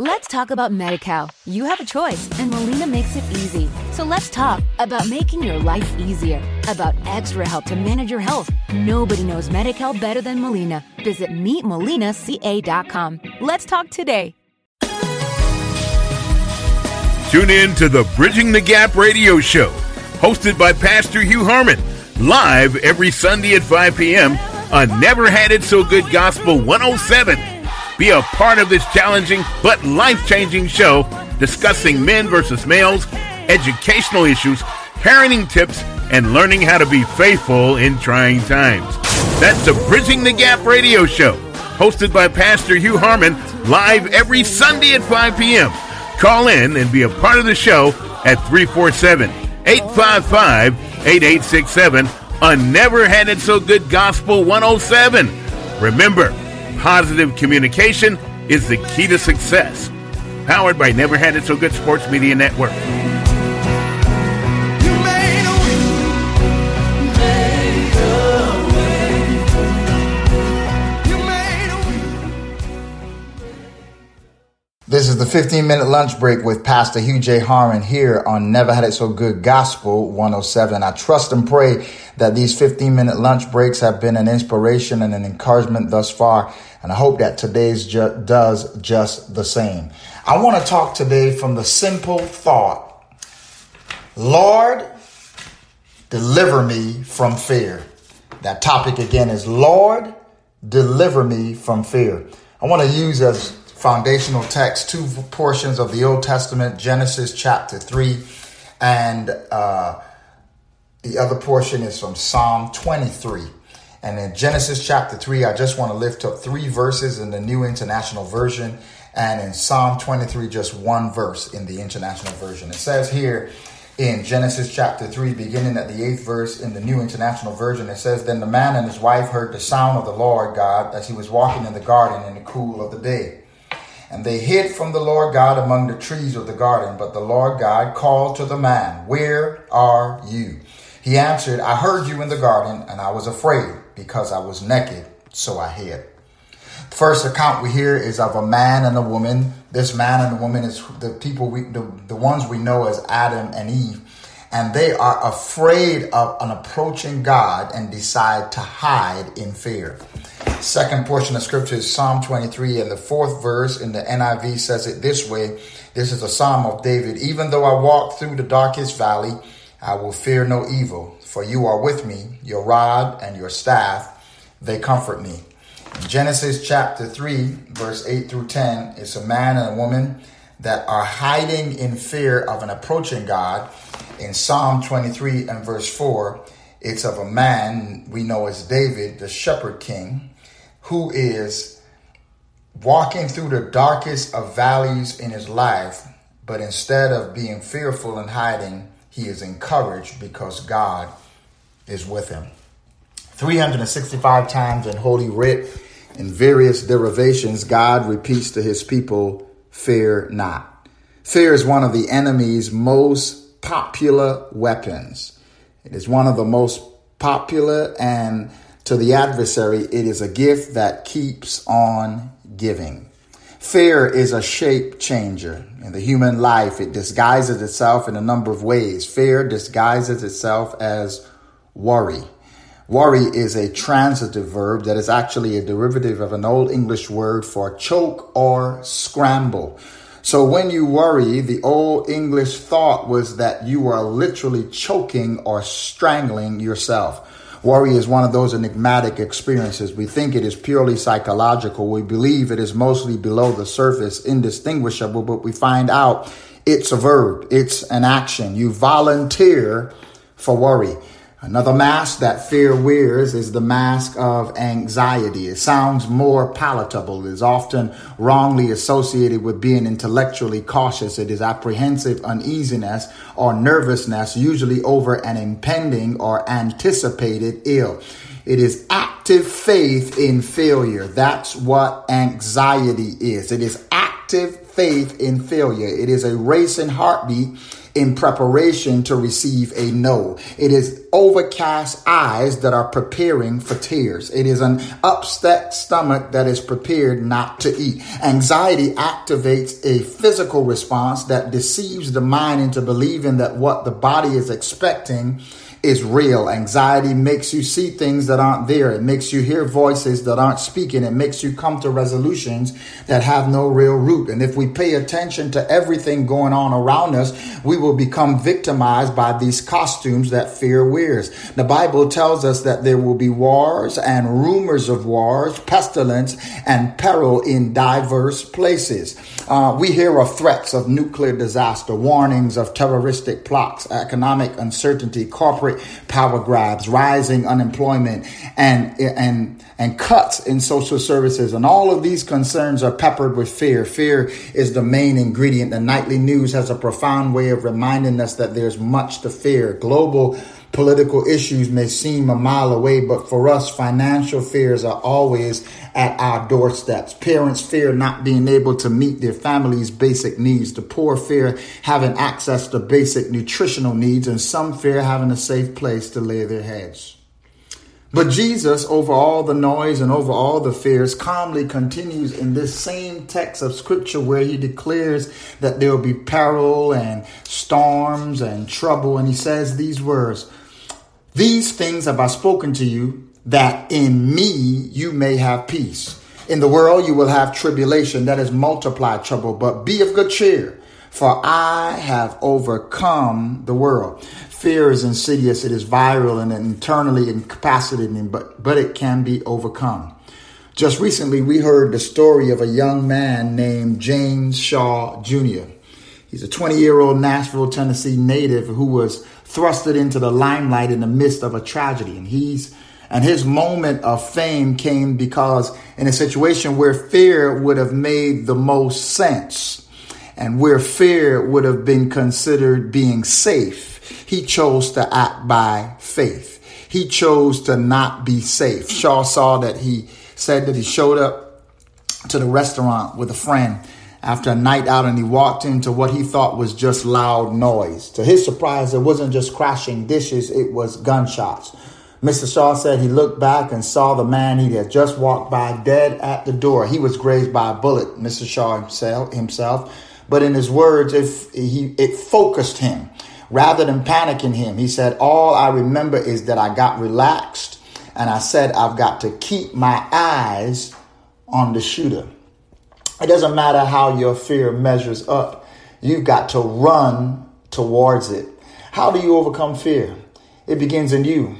Let's talk about MediCal. You have a choice, and Molina makes it easy. So let's talk about making your life easier, about extra help to manage your health. Nobody knows MediCal better than Molina. Visit meetmolinaca.com. Let's talk today. Tune in to the Bridging the Gap radio show, hosted by Pastor Hugh Harmon, live every Sunday at 5 p.m. on Never Had It So Good Gospel 107 be a part of this challenging but life changing show discussing men versus males, educational issues, parenting tips, and learning how to be faithful in trying times. That's the Bridging the Gap radio show, hosted by Pastor Hugh Harmon, live every Sunday at 5 p.m. Call in and be a part of the show at 347 855 8867 on Never Had It So Good Gospel 107. Remember, Positive communication is the key to success. Powered by Never Had It So Good Sports Media Network. This is the 15 minute lunch break with Pastor Hugh J. Harmon here on Never Had It So Good Gospel 107. I trust and pray that these 15 minute lunch breaks have been an inspiration and an encouragement thus far. And I hope that today's ju- does just the same. I want to talk today from the simple thought Lord, deliver me from fear. That topic again is Lord, deliver me from fear. I want to use as foundational text two portions of the Old Testament Genesis chapter 3, and uh, the other portion is from Psalm 23. And in Genesis chapter 3, I just want to lift up three verses in the New International Version. And in Psalm 23, just one verse in the International Version. It says here in Genesis chapter 3, beginning at the eighth verse in the New International Version, it says, Then the man and his wife heard the sound of the Lord God as he was walking in the garden in the cool of the day. And they hid from the Lord God among the trees of the garden. But the Lord God called to the man, Where are you? He answered, I heard you in the garden, and I was afraid because I was naked, so I hid. The first account we hear is of a man and a woman. This man and the woman is the people we, the, the ones we know as Adam and Eve. And they are afraid of an approaching God and decide to hide in fear. Second portion of scripture is Psalm 23 and the fourth verse in the NIV says it this way. This is a Psalm of David. Even though I walk through the darkest valley, I will fear no evil, for you are with me, your rod and your staff, they comfort me. In Genesis chapter 3, verse 8 through 10, it's a man and a woman that are hiding in fear of an approaching God. In Psalm 23 and verse 4, it's of a man we know as David, the shepherd king, who is walking through the darkest of valleys in his life, but instead of being fearful and hiding, he is encouraged because God is with him. 365 times in Holy Writ, in various derivations, God repeats to his people, Fear not. Fear is one of the enemy's most popular weapons. It is one of the most popular, and to the adversary, it is a gift that keeps on giving. Fear is a shape changer in the human life. It disguises itself in a number of ways. Fear disguises itself as worry. Worry is a transitive verb that is actually a derivative of an old English word for choke or scramble. So when you worry, the old English thought was that you are literally choking or strangling yourself. Worry is one of those enigmatic experiences. We think it is purely psychological. We believe it is mostly below the surface, indistinguishable, but we find out it's a verb, it's an action. You volunteer for worry. Another mask that fear wears is the mask of anxiety. It sounds more palatable. It is often wrongly associated with being intellectually cautious. It is apprehensive uneasiness or nervousness, usually over an impending or anticipated ill. It is active faith in failure. That's what anxiety is. It is active faith in failure. It is a racing heartbeat in preparation to receive a no. It is overcast eyes that are preparing for tears. It is an upset stomach that is prepared not to eat. Anxiety activates a physical response that deceives the mind into believing that what the body is expecting is real. Anxiety makes you see things that aren't there. It makes you hear voices that aren't speaking. It makes you come to resolutions that have no real root. And if we pay attention to everything going on around us, we will become victimized by these costumes that fear wears. The Bible tells us that there will be wars and rumors of wars, pestilence and peril in diverse places. Uh, we hear of threats of nuclear disaster, warnings of terroristic plots, economic uncertainty, corporate corporate power grabs, rising unemployment, and and and cuts in social services. And all of these concerns are peppered with fear. Fear is the main ingredient. The nightly news has a profound way of reminding us that there's much to fear. Global Political issues may seem a mile away, but for us, financial fears are always at our doorsteps. Parents fear not being able to meet their family's basic needs. The poor fear having access to basic nutritional needs, and some fear having a safe place to lay their heads. But Jesus, over all the noise and over all the fears, calmly continues in this same text of scripture where he declares that there will be peril and storms and trouble. And he says these words These things have I spoken to you, that in me you may have peace. In the world you will have tribulation, that is multiplied trouble, but be of good cheer, for I have overcome the world. Fear is insidious, it is viral and internally incapacitating, but, but it can be overcome. Just recently, we heard the story of a young man named James Shaw Jr. He's a 20 year old Nashville, Tennessee native who was thrusted into the limelight in the midst of a tragedy. And he's and his moment of fame came because in a situation where fear would have made the most sense and where fear would have been considered being safe, he chose to act by faith. He chose to not be safe. Shaw saw that he said that he showed up to the restaurant with a friend after a night out and he walked into what he thought was just loud noise. To his surprise, it wasn't just crashing dishes, it was gunshots. Mr. Shaw said he looked back and saw the man he had just walked by dead at the door. He was grazed by a bullet, Mr. Shaw himself, himself. But in his words, it, he, it focused him. Rather than panicking him, he said, All I remember is that I got relaxed and I said, I've got to keep my eyes on the shooter. It doesn't matter how your fear measures up, you've got to run towards it. How do you overcome fear? It begins in you.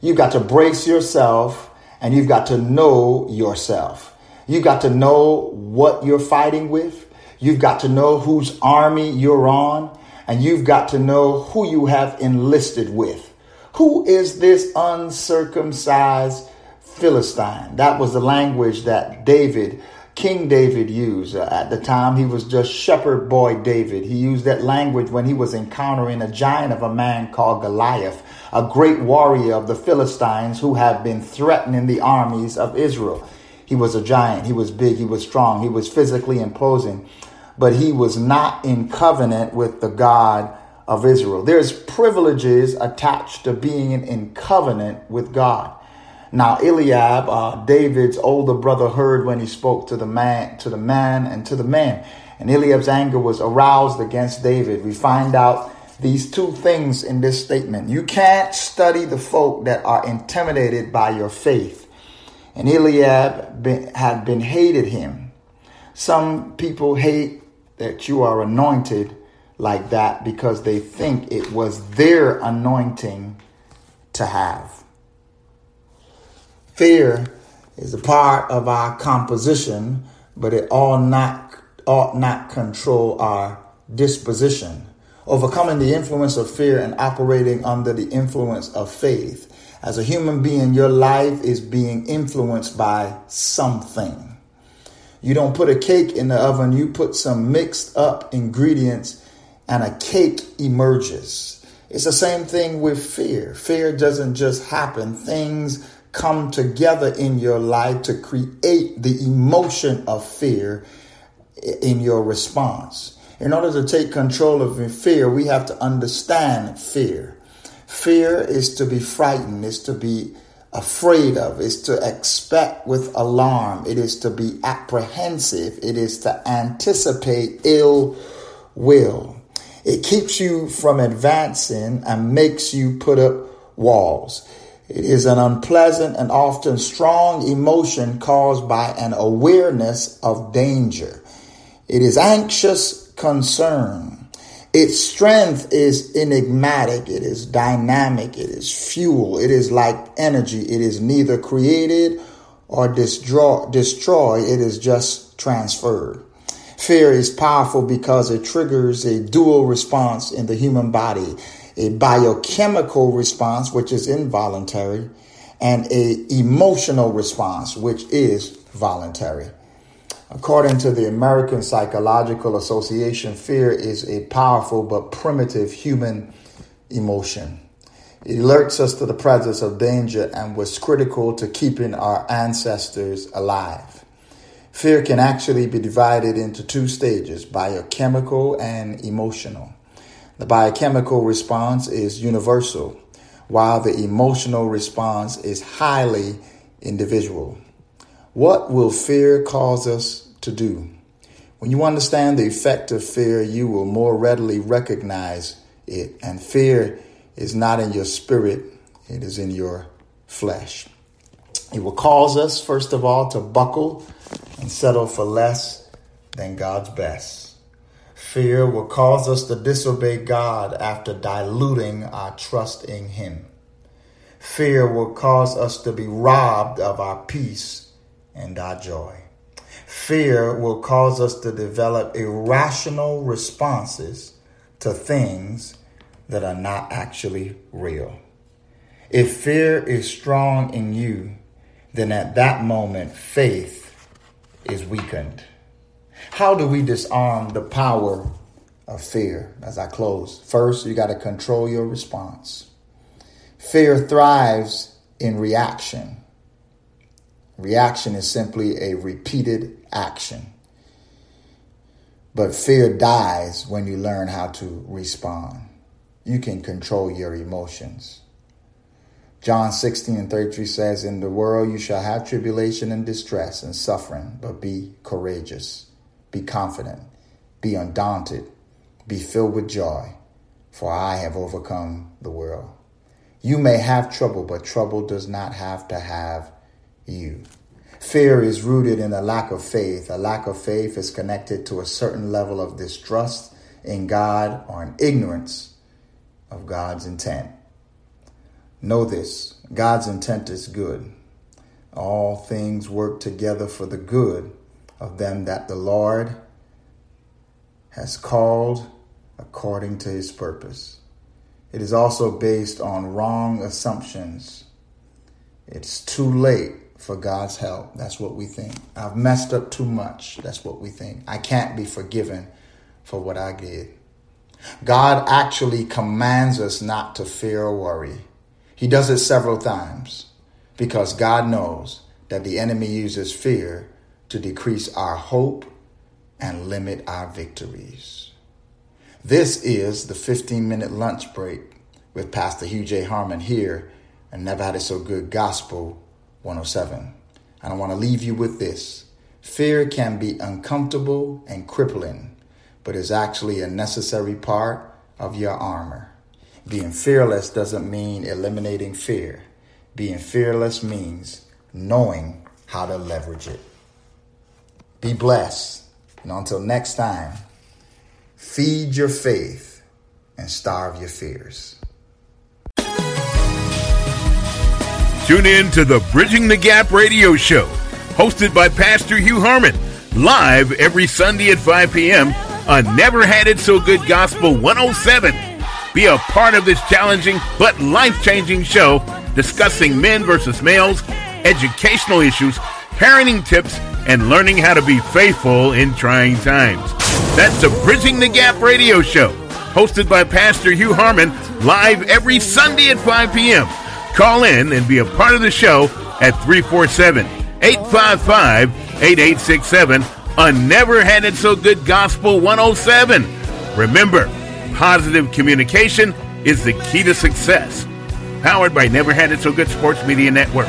You've got to brace yourself and you've got to know yourself. You've got to know what you're fighting with. You've got to know whose army you're on and you've got to know who you have enlisted with. Who is this uncircumcised Philistine? That was the language that David, King David, used. Uh, at the time, he was just shepherd boy David. He used that language when he was encountering a giant of a man called Goliath, a great warrior of the Philistines who had been threatening the armies of Israel. He was a giant. He was big. He was strong. He was physically imposing but he was not in covenant with the God of Israel. There's privileges attached to being in covenant with God. Now Eliab, uh, David's older brother, heard when he spoke to the man, to the man, and to the man, and Eliab's anger was aroused against David. We find out these two things in this statement. You can't study the folk that are intimidated by your faith. And Eliab had been hated him. Some people hate that you are anointed like that because they think it was their anointing to have. Fear is a part of our composition, but it all not ought not control our disposition. Overcoming the influence of fear and operating under the influence of faith. As a human being, your life is being influenced by something. You don't put a cake in the oven, you put some mixed up ingredients and a cake emerges. It's the same thing with fear. Fear doesn't just happen, things come together in your life to create the emotion of fear in your response. In order to take control of fear, we have to understand fear. Fear is to be frightened, is to be afraid of, is to expect with alarm, it is to be apprehensive, it is to anticipate ill will. It keeps you from advancing and makes you put up walls. It is an unpleasant and often strong emotion caused by an awareness of danger. It is anxious concern. Its strength is enigmatic. It is dynamic. It is fuel. It is like energy. It is neither created or destroy, destroyed. It is just transferred. Fear is powerful because it triggers a dual response in the human body a biochemical response, which is involuntary, and a emotional response, which is voluntary. According to the American Psychological Association, fear is a powerful but primitive human emotion. It alerts us to the presence of danger and was critical to keeping our ancestors alive. Fear can actually be divided into two stages biochemical and emotional. The biochemical response is universal, while the emotional response is highly individual. What will fear cause us to do? When you understand the effect of fear, you will more readily recognize it. And fear is not in your spirit, it is in your flesh. It will cause us, first of all, to buckle and settle for less than God's best. Fear will cause us to disobey God after diluting our trust in Him. Fear will cause us to be robbed of our peace and our joy. Fear will cause us to develop irrational responses to things that are not actually real. If fear is strong in you, then at that moment faith is weakened. How do we disarm the power of fear as I close? First, you got to control your response. Fear thrives in reaction. Reaction is simply a repeated action. But fear dies when you learn how to respond. You can control your emotions. John 16 and 33 says, In the world you shall have tribulation and distress and suffering, but be courageous. Be confident, be undaunted, be filled with joy, for I have overcome the world. You may have trouble, but trouble does not have to have you. Fear is rooted in a lack of faith. A lack of faith is connected to a certain level of distrust in God or an ignorance of God's intent. Know this God's intent is good. All things work together for the good of them that the Lord has called according to his purpose. It is also based on wrong assumptions. It's too late for God's help. That's what we think. I've messed up too much. That's what we think. I can't be forgiven for what I did. God actually commands us not to fear or worry. He does it several times because God knows that the enemy uses fear to decrease our hope and limit our victories. This is the 15 minute lunch break with Pastor Hugh J. Harmon here and Never Had It So Good Gospel 107. And I want to leave you with this fear can be uncomfortable and crippling, but is actually a necessary part of your armor. Being fearless doesn't mean eliminating fear. Being fearless means knowing how to leverage it. Be blessed. And until next time, feed your faith and starve your fears. Tune in to the Bridging the Gap radio show, hosted by Pastor Hugh Harmon, live every Sunday at 5 p.m. on Never Had It So Good Gospel 107. Be a part of this challenging but life changing show discussing men versus males, educational issues, parenting tips, and learning how to be faithful in trying times. That's the Bridging the Gap radio show, hosted by Pastor Hugh Harmon, live every Sunday at 5 p.m. Call in and be a part of the show at 347 855 8867 on Never Had It So Good Gospel 107. Remember, positive communication is the key to success. Powered by Never Had It So Good Sports Media Network.